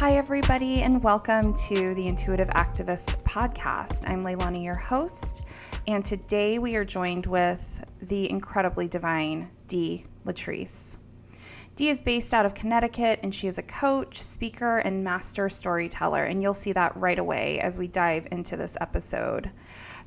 Hi, everybody, and welcome to the Intuitive Activist podcast. I'm Leilani, your host, and today we are joined with the incredibly divine Dee Letrice. Dee is based out of Connecticut, and she is a coach, speaker, and master storyteller, and you'll see that right away as we dive into this episode.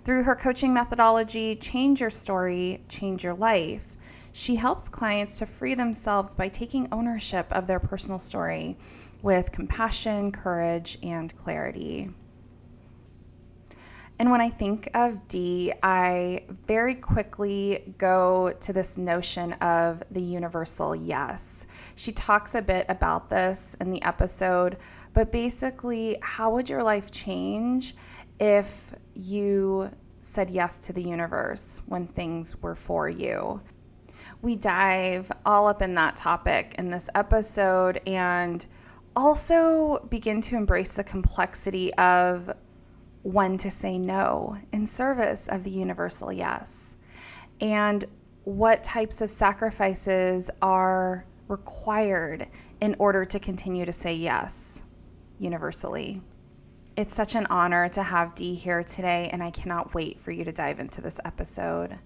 Through her coaching methodology, Change Your Story, Change Your Life, she helps clients to free themselves by taking ownership of their personal story with compassion, courage, and clarity. And when I think of Dee, I very quickly go to this notion of the universal yes. She talks a bit about this in the episode, but basically, how would your life change if you said yes to the universe when things were for you? We dive all up in that topic in this episode and also begin to embrace the complexity of when to say no in service of the universal yes and what types of sacrifices are required in order to continue to say yes universally. It's such an honor to have Dee here today, and I cannot wait for you to dive into this episode.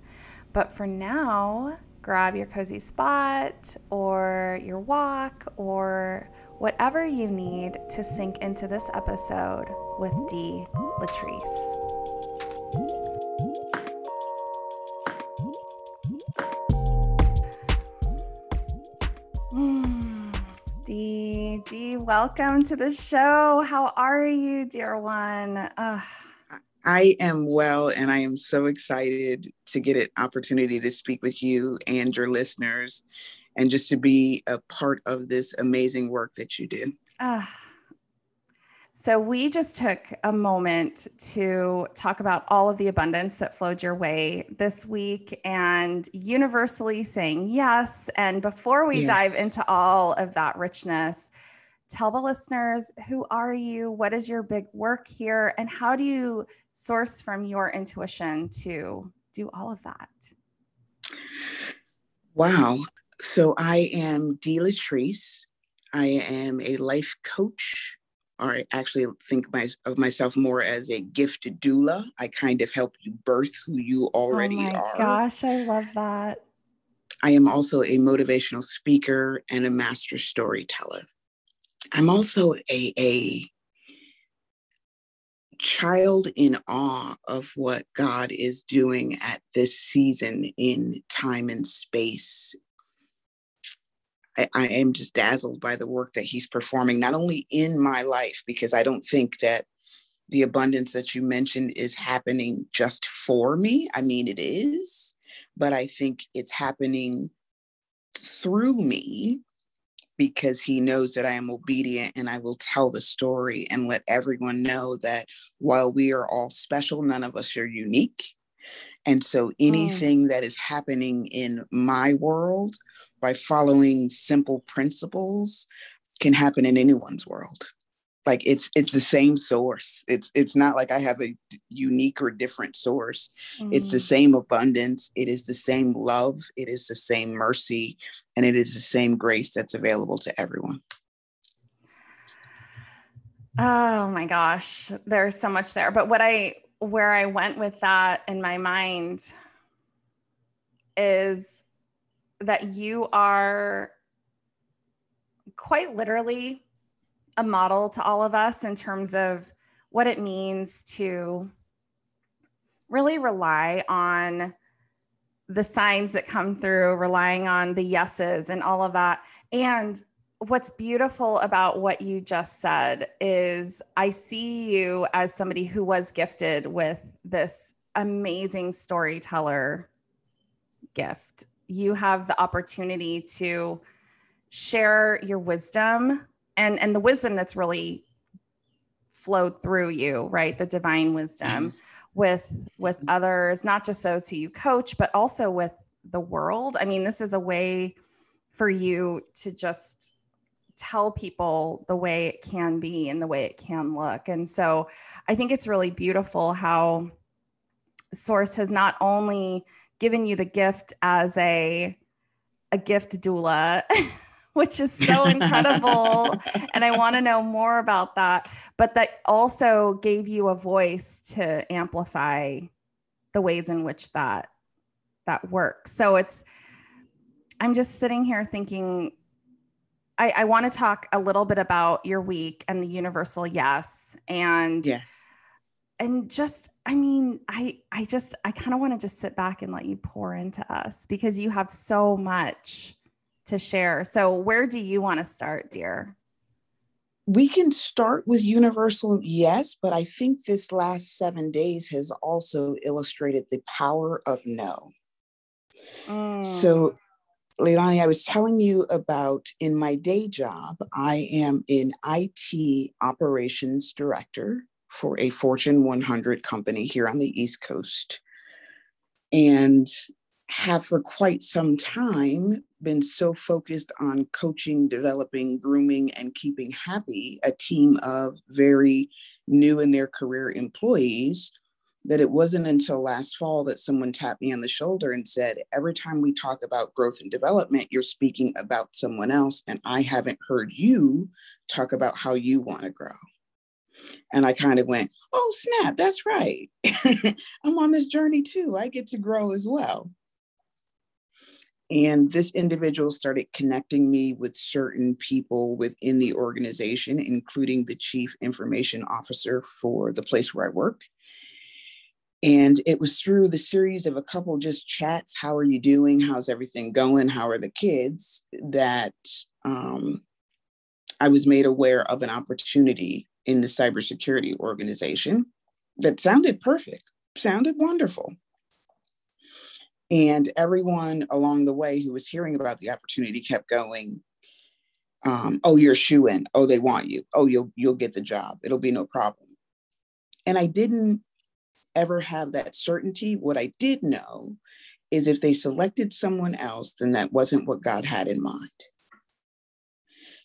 But for now, grab your cozy spot or your walk or whatever you need to sink into this episode with Dee Letrice. Dee, Dee, welcome to the show. How are you, dear one? Ugh. I am well, and I am so excited to get an opportunity to speak with you and your listeners and just to be a part of this amazing work that you do. Uh, so, we just took a moment to talk about all of the abundance that flowed your way this week and universally saying yes. And before we yes. dive into all of that richness, tell the listeners who are you? What is your big work here? And how do you source from your intuition to do all of that? Wow. So I am Dee Letrice. I am a life coach, or I actually think my, of myself more as a gifted doula. I kind of help you birth who you oh already oh my are. Gosh, I love that. I am also a motivational speaker and a master storyteller. I'm also a, a child in awe of what God is doing at this season in time and space I, I am just dazzled by the work that he's performing, not only in my life, because I don't think that the abundance that you mentioned is happening just for me. I mean, it is, but I think it's happening through me because he knows that I am obedient and I will tell the story and let everyone know that while we are all special, none of us are unique. And so mm. anything mm. that is happening in my world by following simple principles can happen in anyone's world. Like it's it's the same source. It's it's not like i have a unique or different source. Mm-hmm. it's the mm. same abundance. It is the same love. It is the same mercy. And it is the same grace that's available to everyone. Oh my gosh. There's so much there. But what i where i went with that in my mind is that you are quite literally a model to all of us in terms of what it means to really rely on the signs that come through, relying on the yeses and all of that. And what's beautiful about what you just said is I see you as somebody who was gifted with this amazing storyteller gift you have the opportunity to share your wisdom and and the wisdom that's really flowed through you right? The divine wisdom mm-hmm. with with others not just those who you coach but also with the world. I mean this is a way for you to just tell people the way it can be and the way it can look. And so i think it's really beautiful how source has not only given you the gift as a a gift doula which is so incredible. and I want to know more about that. But that also gave you a voice to amplify the ways in which that that works. So it's I'm just sitting here thinking I, I want to talk a little bit about your week and the universal yes. And yes. And just I mean, I I just I kind of want to just sit back and let you pour into us because you have so much to share. So where do you want to start, dear? We can start with universal, yes, but I think this last seven days has also illustrated the power of no. Mm. So Leilani, I was telling you about in my day job, I am an IT operations director for a Fortune 100 company here on the East Coast. And have for quite some time been so focused on coaching, developing, grooming, and keeping happy a team of very new in their career employees that it wasn't until last fall that someone tapped me on the shoulder and said, Every time we talk about growth and development, you're speaking about someone else. And I haven't heard you talk about how you want to grow. And I kind of went, Oh, snap, that's right. I'm on this journey too. I get to grow as well. And this individual started connecting me with certain people within the organization, including the chief information officer for the place where I work and it was through the series of a couple just chats how are you doing how's everything going how are the kids that um, i was made aware of an opportunity in the cybersecurity organization that sounded perfect sounded wonderful. And everyone along the way who was hearing about the opportunity kept going um, oh you're a shoe in oh they want you. Oh you'll you'll get the job. It'll be no problem. And i didn't ever have that certainty. What I did know is if they selected someone else, then that wasn't what God had in mind.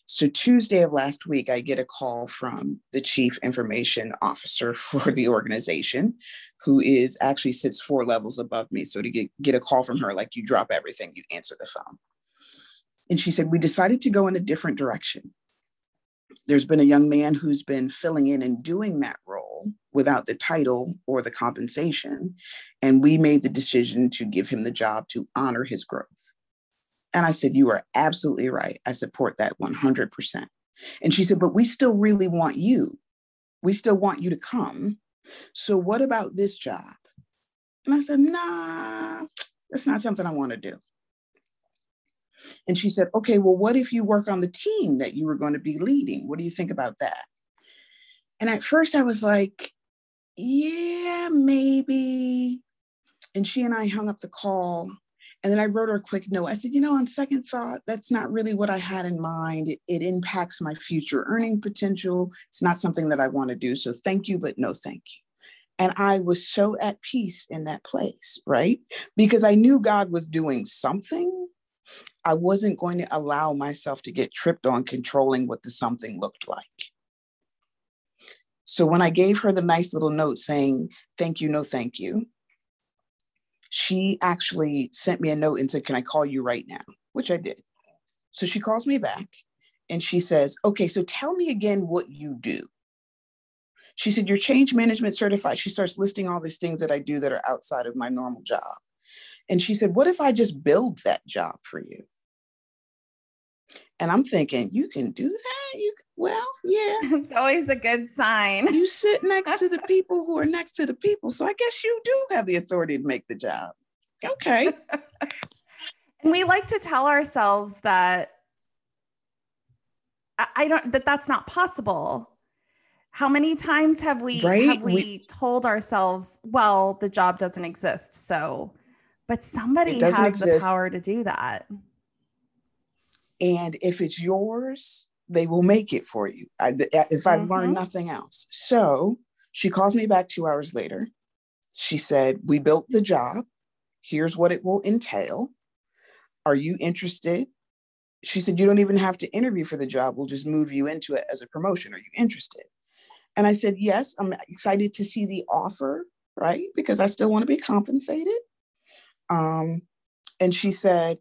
So, Tuesday of last week, I get a call from the chief information officer for the organization, who is actually sits four levels above me. So, to get, get a call from her, like you drop everything, you answer the phone. And she said, We decided to go in a different direction. There's been a young man who's been filling in and doing that role without the title or the compensation. And we made the decision to give him the job to honor his growth. And I said, You are absolutely right. I support that 100%. And she said, But we still really want you. We still want you to come. So, what about this job? And I said, Nah, that's not something I want to do. And she said, Okay, well, what if you work on the team that you were going to be leading? What do you think about that? And at first I was like, Yeah, maybe. And she and I hung up the call. And then I wrote her a quick note. I said, You know, on second thought, that's not really what I had in mind. It, it impacts my future earning potential. It's not something that I want to do. So thank you, but no thank you. And I was so at peace in that place, right? Because I knew God was doing something I wasn't going to allow myself to get tripped on controlling what the something looked like. So when I gave her the nice little note saying, thank you, no thank you, she actually sent me a note and said, Can I call you right now? Which I did. So she calls me back and she says, Okay, so tell me again what you do. She said, You're change management certified. She starts listing all these things that I do that are outside of my normal job. And she said, What if I just build that job for you? And I'm thinking, You can do that? You well, yeah. It's always a good sign. You sit next to the people who are next to the people. So I guess you do have the authority to make the job. Okay. and we like to tell ourselves that I don't that that's not possible. How many times have we right? have we, we told ourselves, well, the job doesn't exist, so but somebody has exist. the power to do that. And if it's yours, they will make it for you. I, if I've mm-hmm. learned nothing else. So she calls me back two hours later. She said, We built the job. Here's what it will entail. Are you interested? She said, You don't even have to interview for the job. We'll just move you into it as a promotion. Are you interested? And I said, Yes, I'm excited to see the offer, right? Because I still want to be compensated. Um, and she said,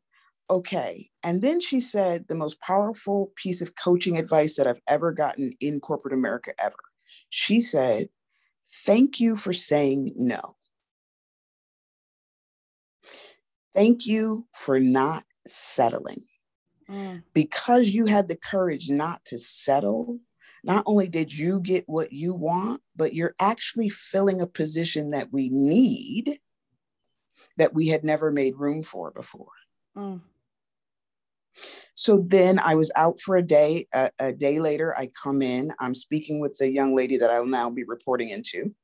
okay. And then she said the most powerful piece of coaching advice that I've ever gotten in corporate America ever. She said, Thank you for saying no. Thank you for not settling. Mm. Because you had the courage not to settle, not only did you get what you want, but you're actually filling a position that we need that we had never made room for before. Mm. So then I was out for a day. A, a, day later, I come in. I'm speaking with the young lady that I'll now be reporting into.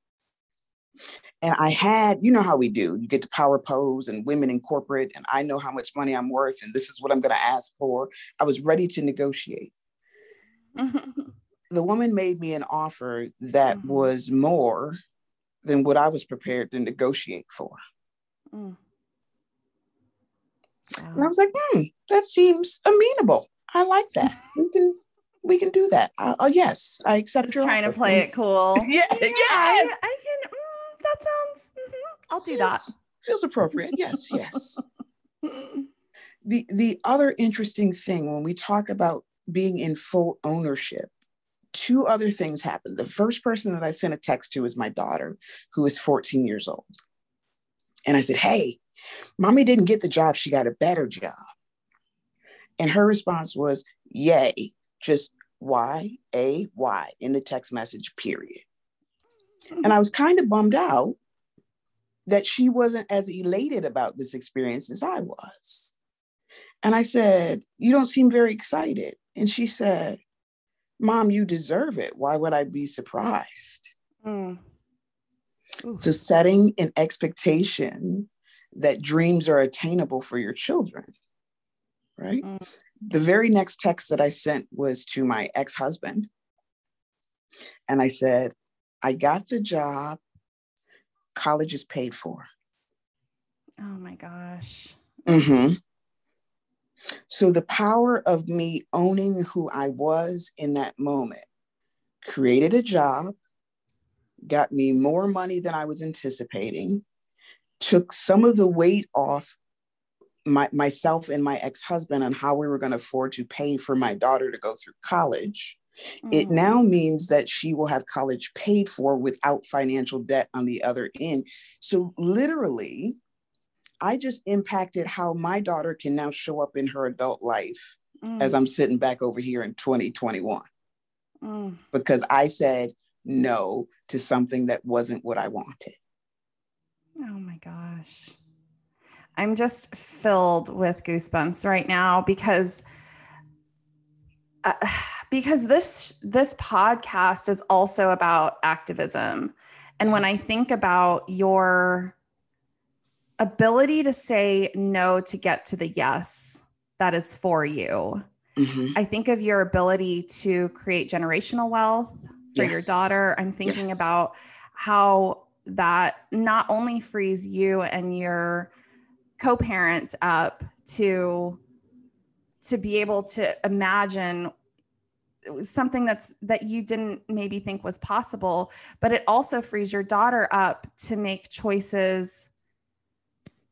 And I had, you know how we do, you get the power pose and women in corporate, and I know how much money I'm worth, and this is what I'm going to ask for. I was ready to negotiate. the woman made me an offer that mm-hmm. was more than what I was prepared to negotiate for. Mm. Wow. And I was like, hmm, that seems amenable. I like that. we can we can do that. Oh uh yes, I accept Just your trying offer. to play it cool. yeah, yeah, yes. I, I can. Mm, that sounds. Mm-hmm, I'll do feels, that. Feels appropriate. Yes, yes. the the other interesting thing when we talk about being in full ownership two other things happened. The first person that I sent a text to is my daughter, who is 14 years old. And I said, Hey, mommy didn't get the job, she got a better job. And her response was, Yay, just Y A Y in the text message, period. And I was kind of bummed out that she wasn't as elated about this experience as I was. And I said, You don't seem very excited. And she said, Mom, you deserve it. Why would I be surprised? Mm. So, setting an expectation that dreams are attainable for your children, right? Mm. The very next text that I sent was to my ex husband. And I said, I got the job, college is paid for. Oh my gosh. Mm-hmm. So the power of me owning who I was in that moment created a job, got me more money than I was anticipating, took some of the weight off my, myself and my ex-husband on how we were going to afford to pay for my daughter to go through college. Mm. It now means that she will have college paid for without financial debt on the other end. So literally, I just impacted how my daughter can now show up in her adult life mm. as I'm sitting back over here in 2021. Mm. Because I said no to something that wasn't what I wanted. Oh my gosh. I'm just filled with goosebumps right now because uh, because this this podcast is also about activism. And when I think about your ability to say no to get to the yes that is for you. Mm-hmm. I think of your ability to create generational wealth for yes. your daughter. I'm thinking yes. about how that not only frees you and your co-parent up to to be able to imagine something that's that you didn't maybe think was possible but it also frees your daughter up to make choices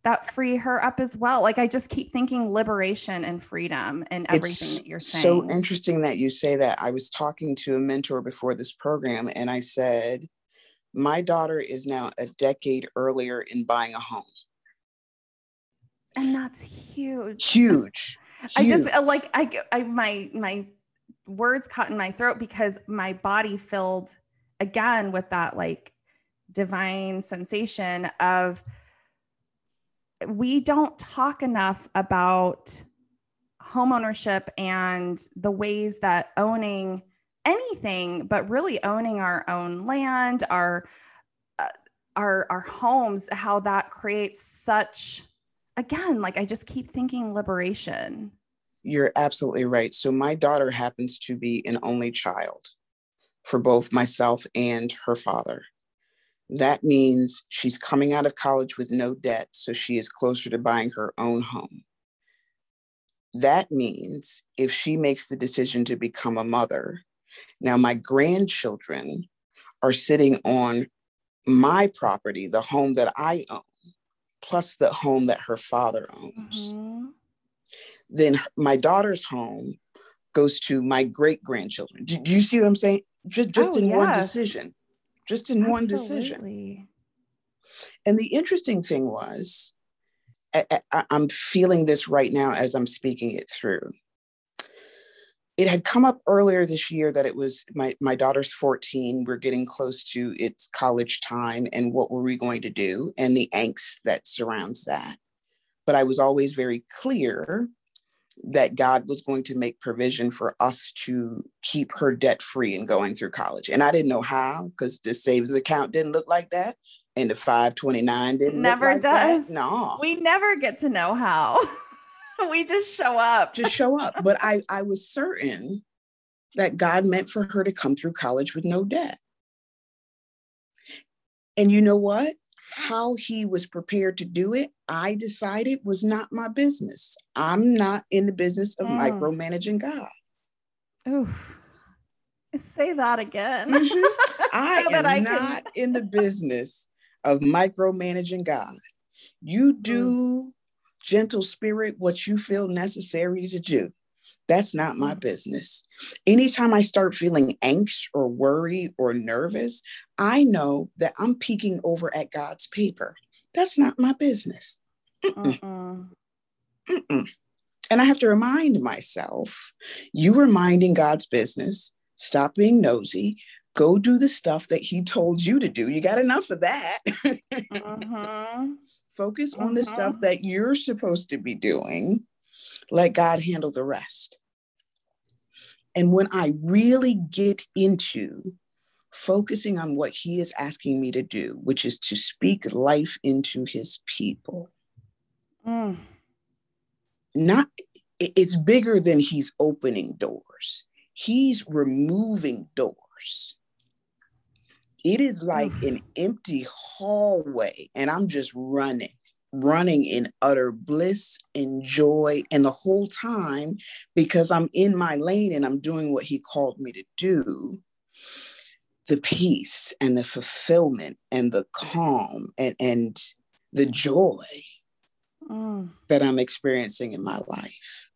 that free her up as well. Like I just keep thinking liberation and freedom and everything it's that you're saying. So interesting that you say that. I was talking to a mentor before this program and I said, my daughter is now a decade earlier in buying a home. And that's huge. Huge. I just uh, like I, I my my words caught in my throat because my body filled again with that like divine sensation of we don't talk enough about homeownership and the ways that owning anything but really owning our own land our uh, our our homes how that creates such again like i just keep thinking liberation. You're absolutely right. So my daughter happens to be an only child for both myself and her father. That means she's coming out of college with no debt, so she is closer to buying her own home. That means if she makes the decision to become a mother, now my grandchildren are sitting on my property, the home that I own, plus the home that her father owns. Mm-hmm. then my daughter's home goes to my great grandchildren. Do, do, you see what I'm saying? Just, just oh, in yes. one decision, just in Absolutely. one decision. And the interesting thing was, I, I, I'm feeling this right now as I'm speaking it through it had come up earlier this year that it was my, my daughter's 14 we're getting close to its college time and what were we going to do and the angst that surrounds that but i was always very clear that God was going to make provision for us to keep her debt free and going through college. And I didn't know how because the savings account didn't look like that. And the 529 didn't never like does. That. No. We never get to know how. we just show up. Just show up. But I, I was certain that God meant for her to come through college with no debt. And you know what? how he was prepared to do it, I decided was not my business. I'm not in the business of mm. micromanaging God. Oof. Say that again. Mm-hmm. I am I not in the business of micromanaging God. You mm. do, mm. Gentle spirit, what you feel necessary to do. That's not my mm. business. Anytime I start feeling anxious or worry or nervous, I know that I'm peeking over at God's paper. That's not my business. Mm-mm. Mm-mm. And I have to remind myself you were minding God's business. Stop being nosy. Go do the stuff that He told you to do. You got enough of that. mm-hmm. Focus on mm-hmm. the stuff mm-hmm. that you're supposed to be doing let God handle the rest. And when I really get into focusing on what He is asking me to do, which is to speak life into His people, mm. not it's bigger than He's opening doors. He's removing doors. It is like an empty hallway, and I'm just running running in utter bliss and joy. And the whole time, because I'm in my lane and I'm doing what he called me to do, the peace and the fulfillment and the calm and, and the joy mm. that I'm experiencing in my life.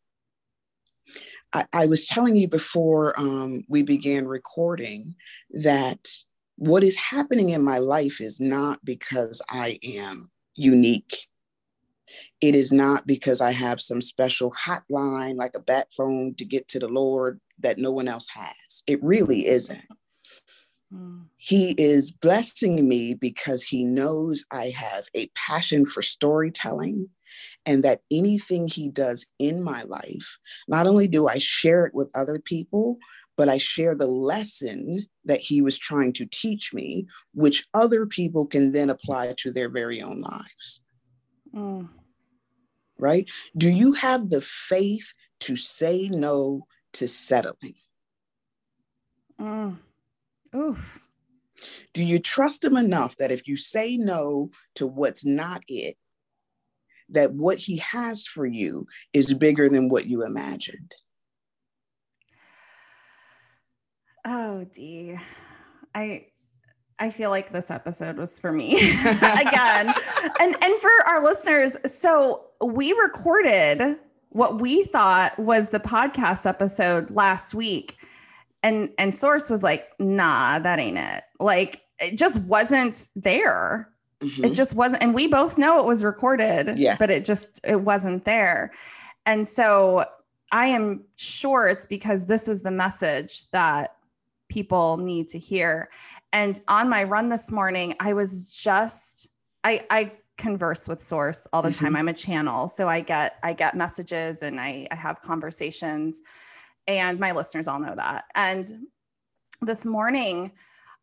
I, I was telling you before um, we began recording that what is happening in my life is not because I am unique. It is not because I have some special hotline like a bat phone to get to the Lord that no one else has. It really isn't. Mm. He is blessing me because he knows I have a passion for storytelling and that anything he does in my life, not only do I share it with other people, but I share the lesson that he was trying to teach me, which other people can then apply to their very own lives. Mm. Right? Do you have the faith to say no to settling? Mm. Oof. Do you trust him enough that if you say no to what's not it, that what he has for you is bigger than what you imagined? Oh, Dee. I I feel like this episode was for me again. and and for our listeners, so we recorded what we thought was the podcast episode last week. And and Source was like, nah, that ain't it. Like it just wasn't there. Mm-hmm. It just wasn't, and we both know it was recorded, yes. but it just it wasn't there. And so I am sure it's because this is the message that people need to hear. And on my run this morning, I was just I I converse with source all the mm-hmm. time. I'm a channel. So I get I get messages and I, I have conversations and my listeners all know that. And this morning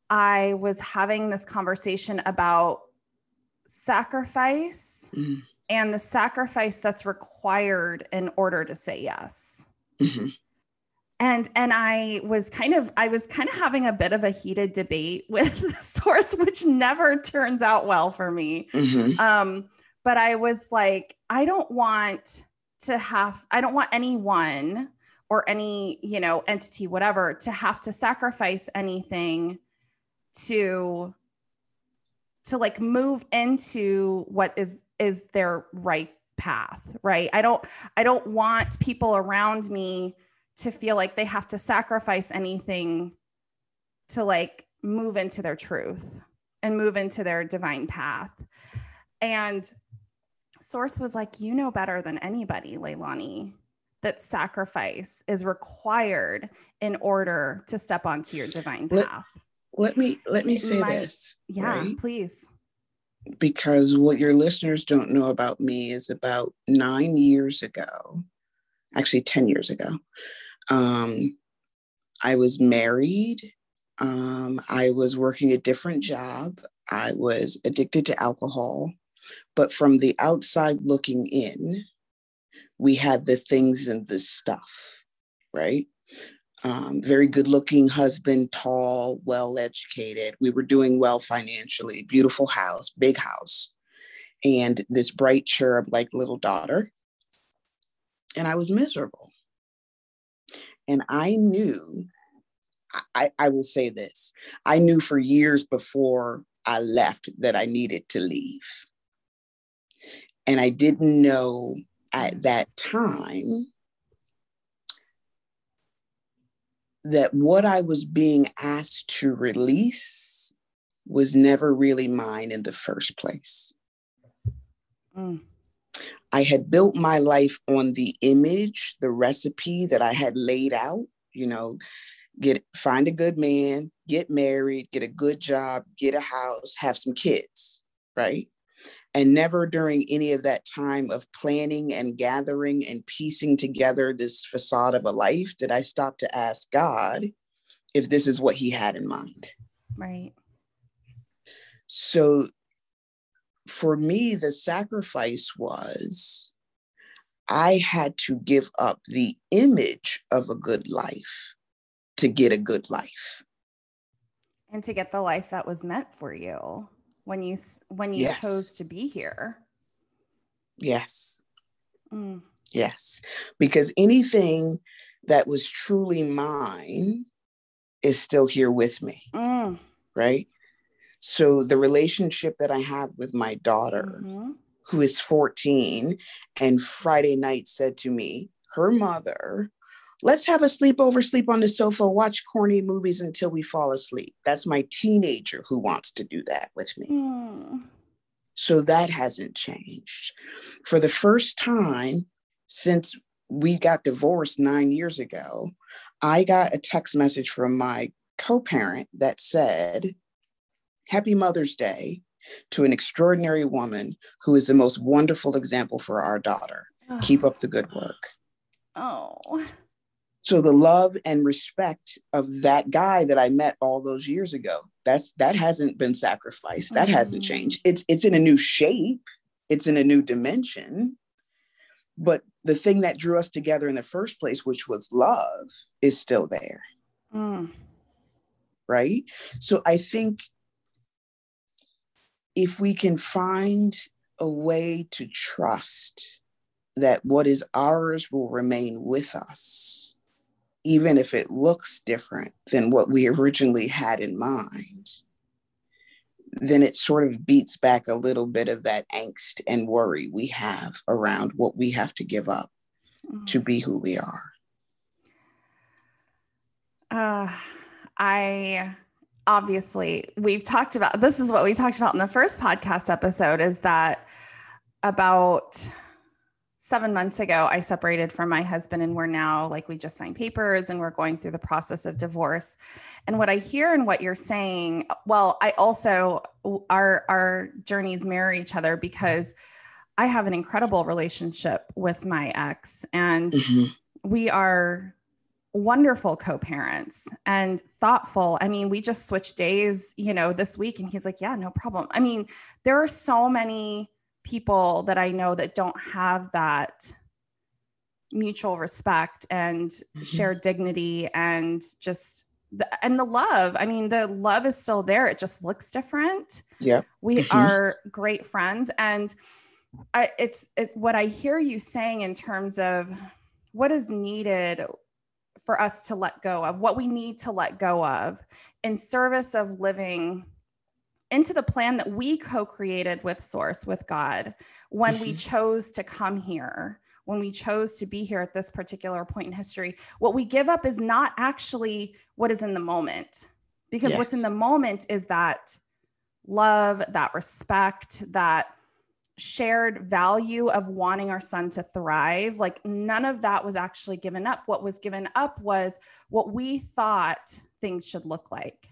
I was having this conversation about sacrifice mm-hmm. and the sacrifice that's required in order to say yes. Mm-hmm and and i was kind of i was kind of having a bit of a heated debate with the source which never turns out well for me mm-hmm. um but i was like i don't want to have i don't want anyone or any you know entity whatever to have to sacrifice anything to to like move into what is is their right path, right? I don't I don't want people around me to feel like they have to sacrifice anything to like move into their truth and move into their divine path. And Source was like, You know better than anybody, Leilani, that sacrifice is required in order to step onto your divine path. Let, let me let me say My, this. Yeah, right? please. Because what your listeners don't know about me is about nine years ago, actually 10 years ago, um, I was married um, I was working a different job. I was addicted to alcohol. But from the outside looking in, we had the things and the stuff, right? Um, very good looking husband, tall, well educated. We were doing well financially, beautiful house, big house, and this bright cherub like little daughter. And I was miserable. And I knew I, I will say this I knew for years before I left that I needed to leave. And I didn't know at that time that what I was being asked to release was never really mine in the first place. Mm. I had built my life on the image, the recipe that I had laid out, you know, get find a good man, get married, get a good job, get a house, have some kids, right? And never during any of that time of planning and gathering and piecing together this facade of a life did I stop to ask God if this is what he had in mind. Right. So for me, the sacrifice was I had to give up the image of a good life to get a good life and to get the life that was meant for you when you when you yes. chose to be here yes mm. yes because anything that was truly mine is still here with me mm. right so the relationship that i have with my daughter mm-hmm. who is 14 and friday night said to me her mother let's have a sleepover, sleep on the sofa, watch corny movies until we fall asleep. That's my teenager who wants to do that with me. Mm. So that hasn't changed. For the first time since we got divorced nine years ago, I got a text message from my co parent that said, Happy Mother's Day to an extraordinary woman who is the most wonderful example for our daughter. Oh. Keep up the good work. Oh. So the love and respect of that guy that I met all those years ago, that's that hasn't been sacrificed. That mm-hmm. hasn't changed. It's it's in a new shape. It's in a new dimension. But the thing that drew us together in the first place, which was love, is still there. Mm. Right? So I think if we can find a way to trust that what is ours will remain with us even if it looks different than what we originally had in mind, then it sort of beats back a little bit of that angst and worry we have around what we have to give up mm-hmm. to be who we are. Uh, I obviously, we've talked about this is what we talked about in the first podcast episode is that about seven months ago, I separated from my husband, and we're now like we just signed papers and we're going through the process of divorce. And what I hear and what you're saying, well, I also our our journeys mirror each other because I have an incredible relationship with my ex, and mm-hmm. we are wonderful co-parents and thoughtful. I mean, we just switched days, you know, this week, and he's like, "Yeah, no problem." I mean, there are so many people that I know that don't have that mutual respect and mm-hmm. shared dignity and just the, and the love. I mean, the love is still there. It just looks different. Yeah. We mm-hmm. are great friends. And I, it's it, what I hear you saying in terms of what is needed for us to let go of, what we need to let go of in service of living into the plan that we co-created with source with god when mm-hmm. we chose to come here when we chose to be here at this particular point in history what we give up is not actually what is in the moment because yes. what's in the moment is that love that respect that shared value of wanting our son to thrive like none of that was actually given up. What was given up was what we thought things should look like.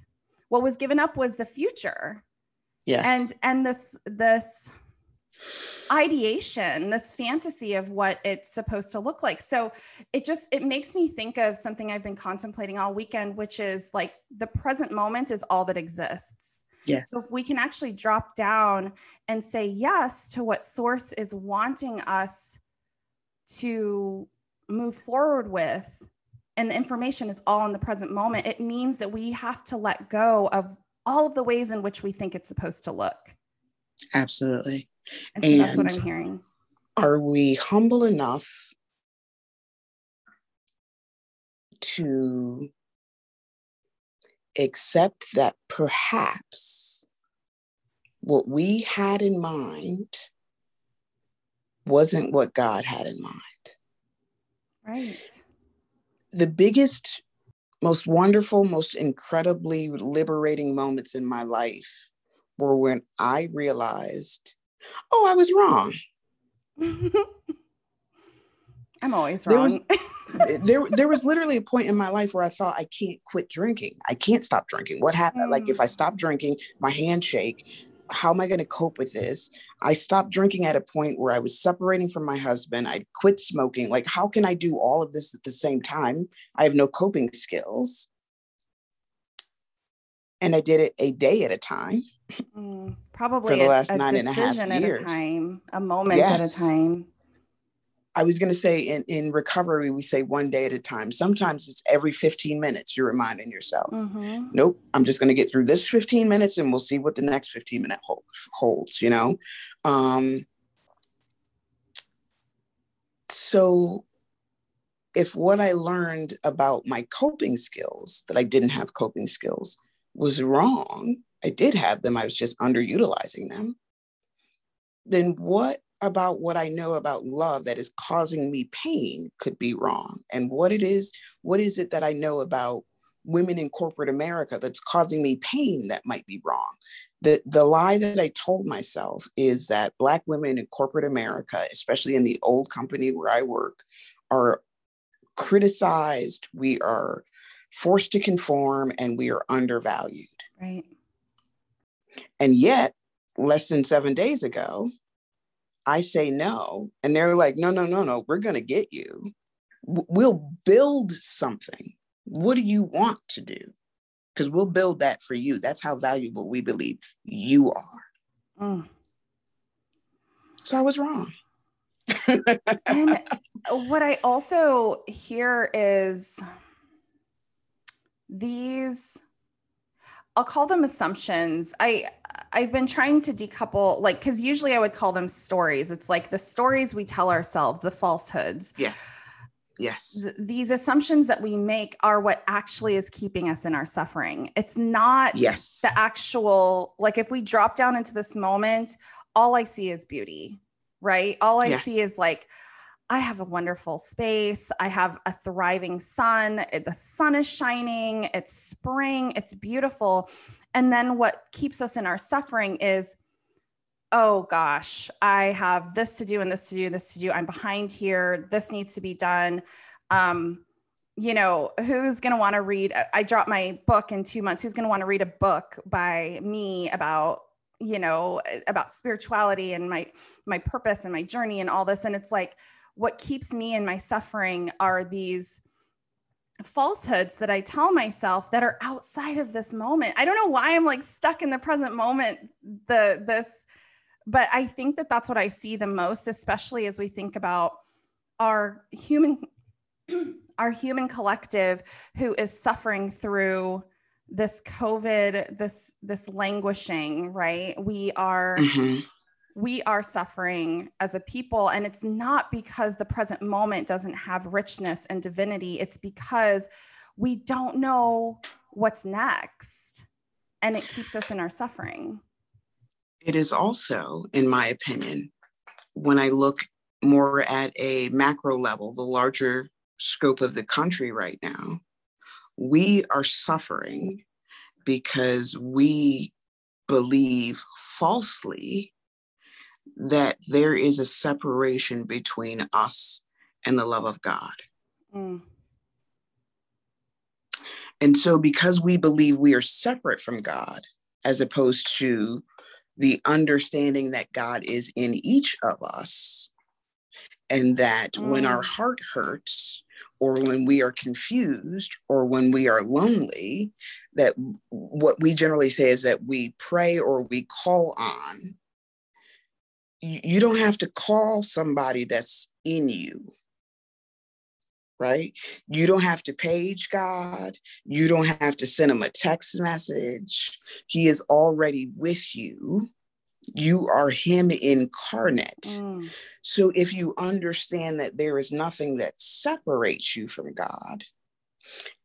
What was given up was the future. Yes. And and this this ideation this fantasy of what it's supposed to look like. So it just it makes me think of something i've been contemplating all weekend which is like the present moment is all that exists Yes. So if we can actually drop down and say yes to what source is wanting us to move forward with, and the information is all in the present moment, it means that we have to let go of all of the ways in which we think it's supposed to look. Absolutely. And so and that's what I'm hearing. Are we humble enough to accept that perhaps what we had in mind wasn't what God had in mind. Right. The biggest, most wonderful, most incredibly liberating moments in my life were when I realized, oh, I was wrong. I'm always wrong. There was, there, there was literally a point in my life where I thought I can't quit drinking. I can't stop drinking. What happened? Mm. Like if I stop drinking, my handshake. How am I going to cope with this? I stopped drinking at a point where I was separating from my husband. I quit smoking. Like, how can I do all of this at the same time? I have no coping skills. And I did it a day at a time. Mm, probably for the last a, a nine and a half years. At a time, a moment yes. at a time. I was going to say in, in recovery, we say one day at a time. Sometimes it's every 15 minutes you're reminding yourself. Mm-hmm. Nope, I'm just going to get through this 15 minutes and we'll see what the next 15 minute hold, holds, you know? Um, so if what I learned about my coping skills, that I didn't have coping skills, was wrong, I did have them, I was just underutilizing them, then what about what I know about love that is causing me pain could be wrong. And what it is, what is it that I know about women in corporate America that's causing me pain that might be wrong? The, the lie that I told myself is that Black women in corporate America, especially in the old company where I work, are criticized, we are forced to conform, and we are undervalued. Right. And yet, less than seven days ago, I say no. And they're like, no, no, no, no, we're going to get you. We'll build something. What do you want to do? Because we'll build that for you. That's how valuable we believe you are. Mm. So I was wrong. and what I also hear is these I'll call them assumptions. I I've been trying to decouple like cuz usually I would call them stories. It's like the stories we tell ourselves, the falsehoods. Yes. Yes. Th- these assumptions that we make are what actually is keeping us in our suffering. It's not yes. the actual like if we drop down into this moment, all I see is beauty, right? All I yes. see is like I have a wonderful space. I have a thriving son. The sun is shining. It's spring. It's beautiful. And then what keeps us in our suffering is, oh gosh, I have this to do and this to do, this to do. I'm behind here. This needs to be done. Um, you know, who's going to want to read? I dropped my book in two months. Who's going to want to read a book by me about you know about spirituality and my my purpose and my journey and all this and it's like what keeps me in my suffering are these falsehoods that I tell myself that are outside of this moment. I don't know why I'm like stuck in the present moment the this but I think that that's what I see the most especially as we think about our human our human collective who is suffering through this covid this this languishing right we are mm-hmm we are suffering as a people. And it's not because the present moment doesn't have richness and divinity, it's because we don't know what's next. and it keeps us in our suffering. It is also, in my opinion, when I look more at a macro level, the larger scope of the country right now, we are suffering because we believe falsely that there is a separation between us and the love of God. Mm. And so, because we believe we are separate from God, as opposed to the understanding that God is in each of us, and that mm. when our mm. heart hurts, or when we are confused, or when we are lonely, that what we generally say is that we pray or we call on. You don't have to call somebody that's in you right? You don't have to page God. You don't have to send him a text message. He is already with you. You are him incarnate. Mm. So if you understand that there is nothing that separates you from God,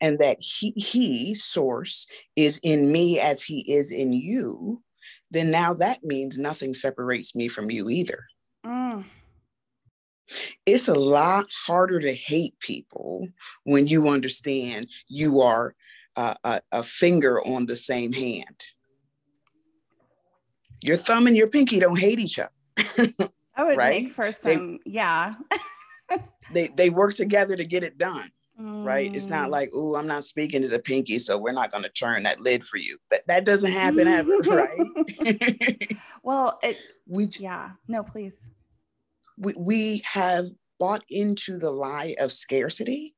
and that he, he source is in me as he is in you, then now that means nothing separates me from you either. Mm it's a lot harder to hate people when you understand you are uh, a, a, finger on the same hand. Your thumb and your pinky don't hate each other. I would right? make for some, they, yeah. they they work together to get it done. Mm. Right. It's not mm. like, oh, I'm not speaking to the pinky, so we're not going to turn that lid for you. That that doesn't happen ever, right? well, it we yeah, no, please we, we have bought into the lie of scarcity.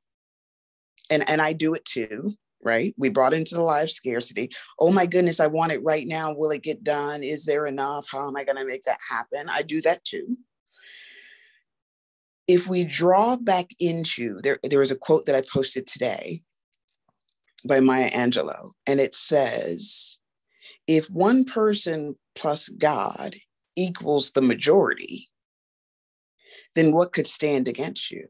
And, and I do it too, right? We brought into the lie of scarcity. Oh my goodness, I want it right now. Will it get done? Is there enough? How am I going to make that happen? I do that too. If we draw back into there, there was a quote that I posted today by Maya Angelou, and it says, if one person plus God equals the majority, then what could stand against you?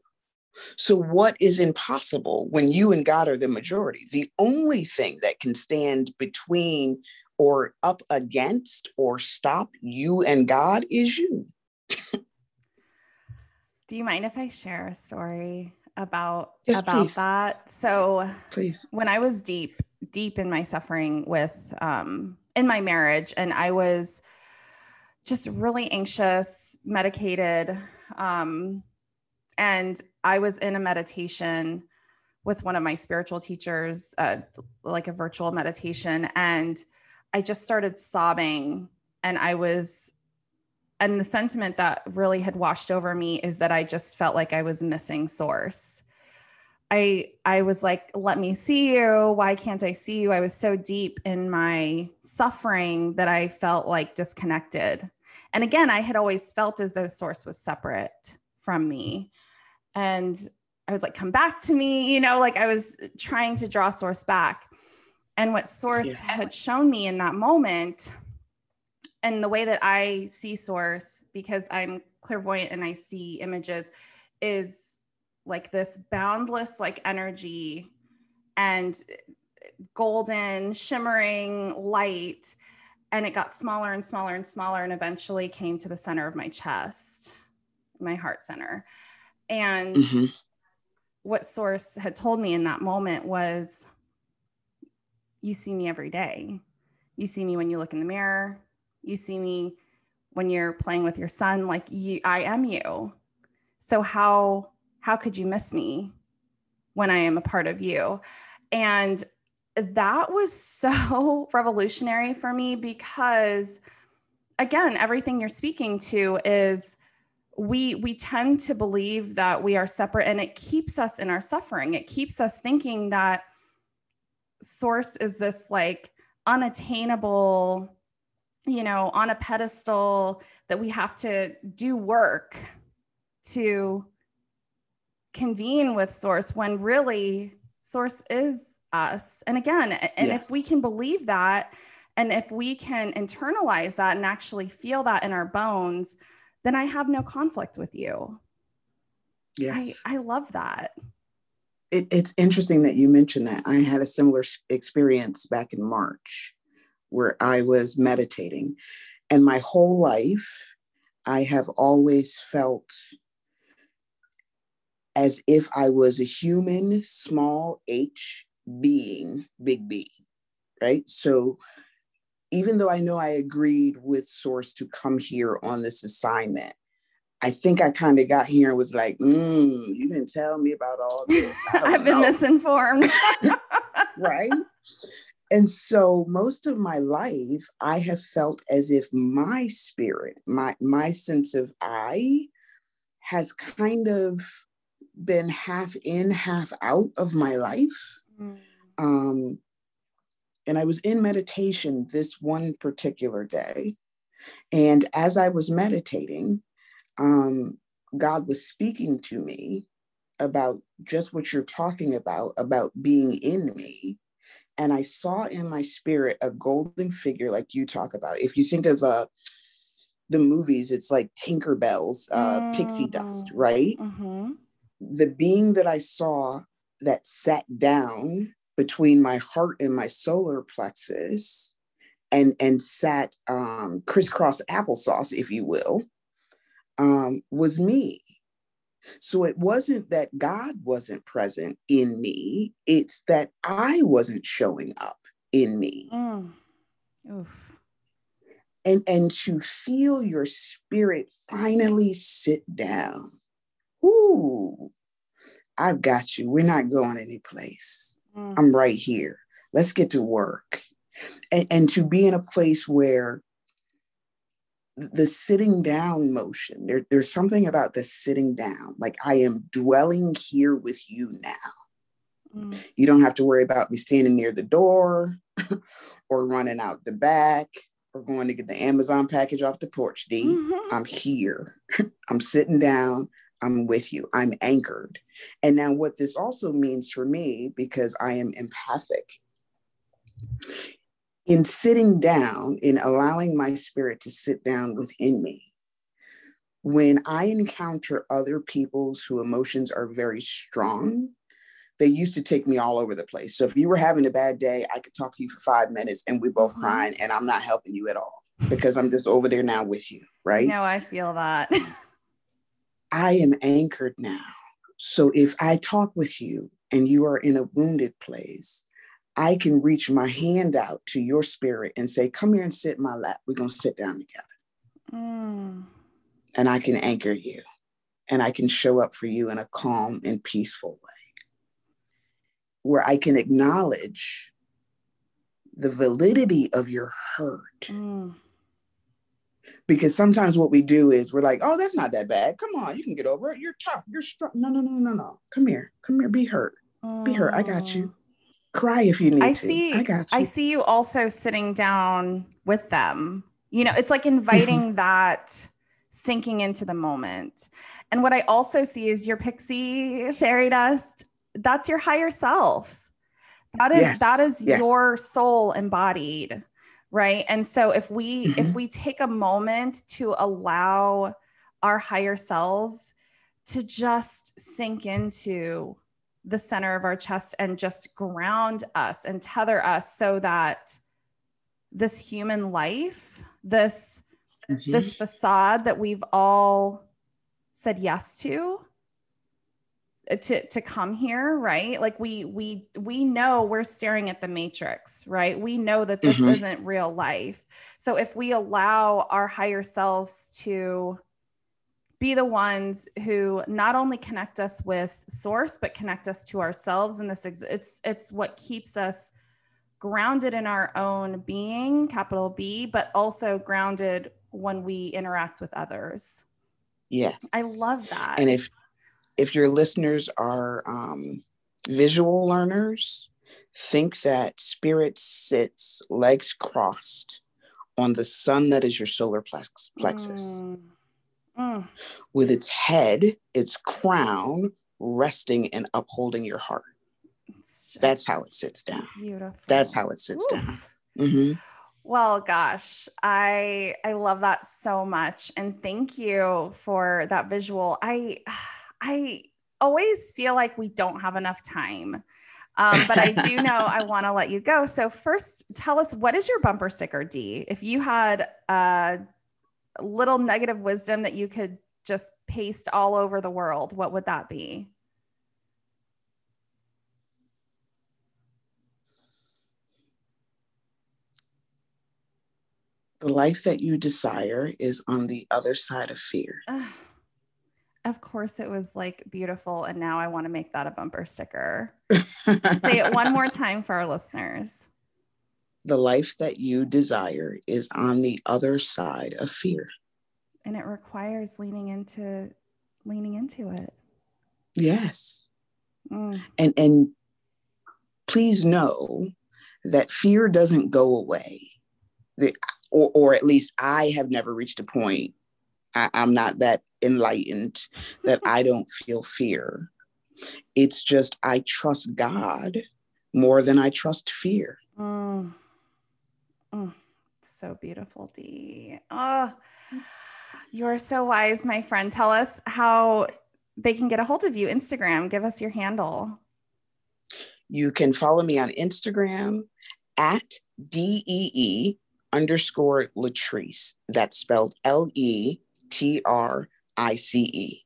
So, what is impossible when you and God are the majority? The only thing that can stand between or up against or stop you and God is you. Do you mind if I share a story about yes, about please. that? So, please. When I was deep, deep in my suffering with um in my marriage and I was just really anxious, medicated, um, and I was in a meditation with one of my spiritual teachers, uh, like a virtual meditation, and I just started sobbing. And I was, and the sentiment that really had washed over me is that I just felt like I was missing source. I I was like, let me see you. Why can't I see you? I was so deep in my suffering that I felt like disconnected. And again, I had always felt as though source was separate from me. And I was like, come back to me, you know, like I was trying to draw source back. And what source yes. had shown me in that moment, and the way that I see source, because I'm clairvoyant and I see images, is like this boundless like energy and golden shimmering light. And it got smaller and smaller and smaller and eventually came to the center of my chest my heart center. And mm-hmm. what source had told me in that moment was you see me every day. You see me when you look in the mirror you see me when you're playing with your son like you i am you. So how how could you miss me when i am a part of you? And that was so revolutionary for me because again everything you're speaking to is we we tend to believe that we are separate and it keeps us in our suffering. It keeps us thinking that source is this like unattainable you know on a pedestal that we have to do work to convene with source when really source is us. And again, and yes. if we can believe that, and if we can internalize that and actually feel that in our bones, then I have no conflict with you. Yes. I, I love that. It, it's interesting that you mentioned that. I had a similar experience back in March. Where I was meditating. And my whole life, I have always felt as if I was a human, small h being, big B, right? So even though I know I agreed with Source to come here on this assignment, I think I kind of got here and was like, mm, you didn't tell me about all this. I've been misinformed. right? And so most of my life, I have felt as if my spirit, my my sense of I has kind of been half in, half out of my life. Mm. Um, and I was in meditation this one particular day. And as I was meditating, um, God was speaking to me about just what you're talking about, about being in me. And I saw in my spirit a golden figure, like you talk about. If you think of uh, the movies, it's like Tinkerbell's uh, mm-hmm. pixie dust, mm-hmm. right? Mm-hmm. The being that I saw that sat down between my heart and my solar plexus and, and sat um, crisscross applesauce, if you will, um, was me. So it wasn't that God wasn't present in me, it's that I wasn't showing up in me. Mm. And, and to feel your spirit finally sit down. Ooh, I've got you. We're not going anyplace. Mm. I'm right here. Let's get to work. And, and to be in a place where the sitting down motion there, there's something about the sitting down like i am dwelling here with you now. Mm. you don't have to worry about me standing near the door or running out the back or going to get the amazon package off the porch d. Mm-hmm. i'm here. I'm sitting down. I'm with you. I'm anchored. And now what this also means for me because i am empathic in sitting down, in allowing my spirit to sit down within me, when I encounter other people's who emotions are very strong, they used to take me all over the place. So if you were having a bad day, I could talk to you for five minutes and we're both mm-hmm. crying and I'm not helping you at all because I'm just over there now with you, right? No, I feel that. I am anchored now. So if I talk with you and you are in a wounded place, I can reach my hand out to your spirit and say, Come here and sit in my lap. We're going to sit down together. Mm. And I can anchor you and I can show up for you in a calm and peaceful way where I can acknowledge the validity of your hurt. Mm. Because sometimes what we do is we're like, oh, that's not that bad. Come on, you can get over it. You're tough. You're strong. No, no, no, no, no. Come here. Come here. Be hurt. Be hurt. I got you. Cry if you need I to. See, I got you. I see you also sitting down with them. You know, it's like inviting that sinking into the moment. And what I also see is your pixie fairy dust. That's your higher self. That is yes. that is yes. your soul embodied, right? And so if we mm-hmm. if we take a moment to allow our higher selves to just sink into the center of our chest and just ground us and tether us so that this human life, this mm-hmm. this facade that we've all said yes to uh, to to come here right like we we we know we're staring at the matrix right we know that this mm-hmm. isn't real life so if we allow our higher selves to be the ones who not only connect us with source but connect us to ourselves and this it's it's what keeps us grounded in our own being capital b but also grounded when we interact with others. Yes. I love that. And if if your listeners are um, visual learners think that spirit sits legs crossed on the sun that is your solar plexus. Mm mm. with its head, its crown resting and upholding your heart. That's how it sits down. Beautiful. That's how it sits Ooh. down. Mm-hmm. Well, gosh, I I love that so much, and thank you for that visual. I I always feel like we don't have enough time Um, but I do know I want to let you go. So first, tell us what is your bumper sticker, Dee? If you had a little negative wisdom that you could just paste all over the world, what would that be? The life that you desire is on the other side of fear. of course, it was like beautiful. And now I want to make that a bumper sticker. Say it one more time for our listeners. The life that you desire is on the other side of fear. And it requires leaning into leaning into it. Yes. Mm. And and please know that fear doesn't go away. The, or, or at least I have never reached a point. I, I'm not that enlightened that I don't feel fear. It's just I trust God more than I trust fear. Mm. Mm. So beautiful, Dee. Oh, you're so wise, my friend. Tell us how they can get a hold of you. Instagram, give us your handle. You can follow me on Instagram at DEE underscore Letrice. That's spelled L E T R I C E.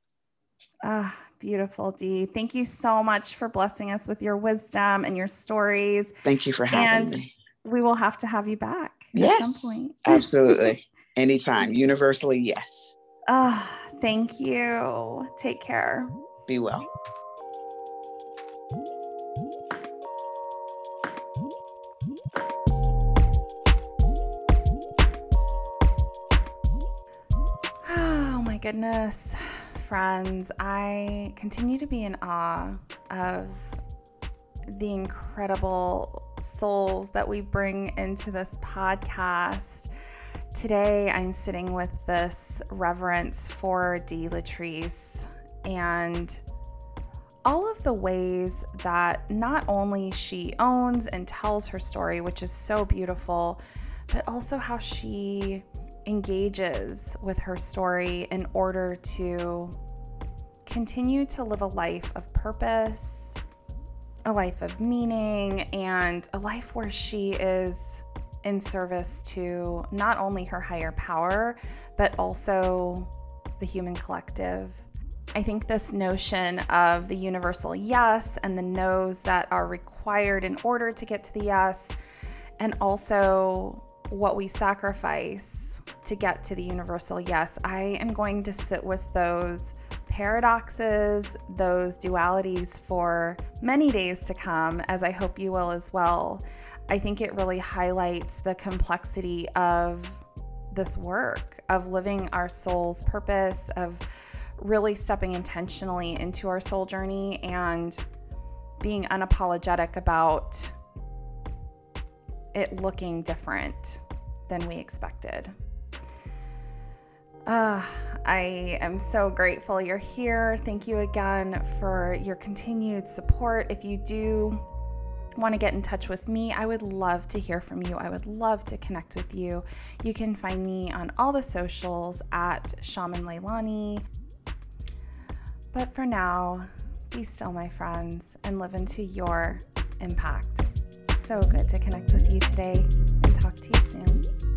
Ah, beautiful, Dee. Thank you so much for blessing us with your wisdom and your stories. Thank you for having and me. We will have to have you back yes, at some point. absolutely. Anytime. Universally, yes. Ah, thank you. Take care. Be well. Oh my goodness, friends, I continue to be in awe of the incredible souls that we bring into this podcast. Today, I'm sitting with this reverence for Dee Letrice and all of the ways that not only she owns and tells her story, which is so beautiful, but also how she engages with her story in order to continue to live a life of purpose, a life of meaning, and a life where she is in service to not only her higher power, but also the human collective. I think this notion of the universal yes and the no's that are required in order to get to the yes, and also what we sacrifice to get to the universal yes. I am going to sit with those paradoxes, those dualities for many days to come, as I hope you will as well. I think it really highlights the complexity of this work, of living our soul's purpose, of really stepping intentionally into our soul journey and being unapologetic about it looking different than we expected. Uh, I am so grateful you're here. Thank you again for your continued support. If you do want to get in touch with me, I would love to hear from you. I would love to connect with you. You can find me on all the socials at Shaman Leilani. But for now, be still, my friends, and live into your impact. So good to connect with you today and talk to you soon.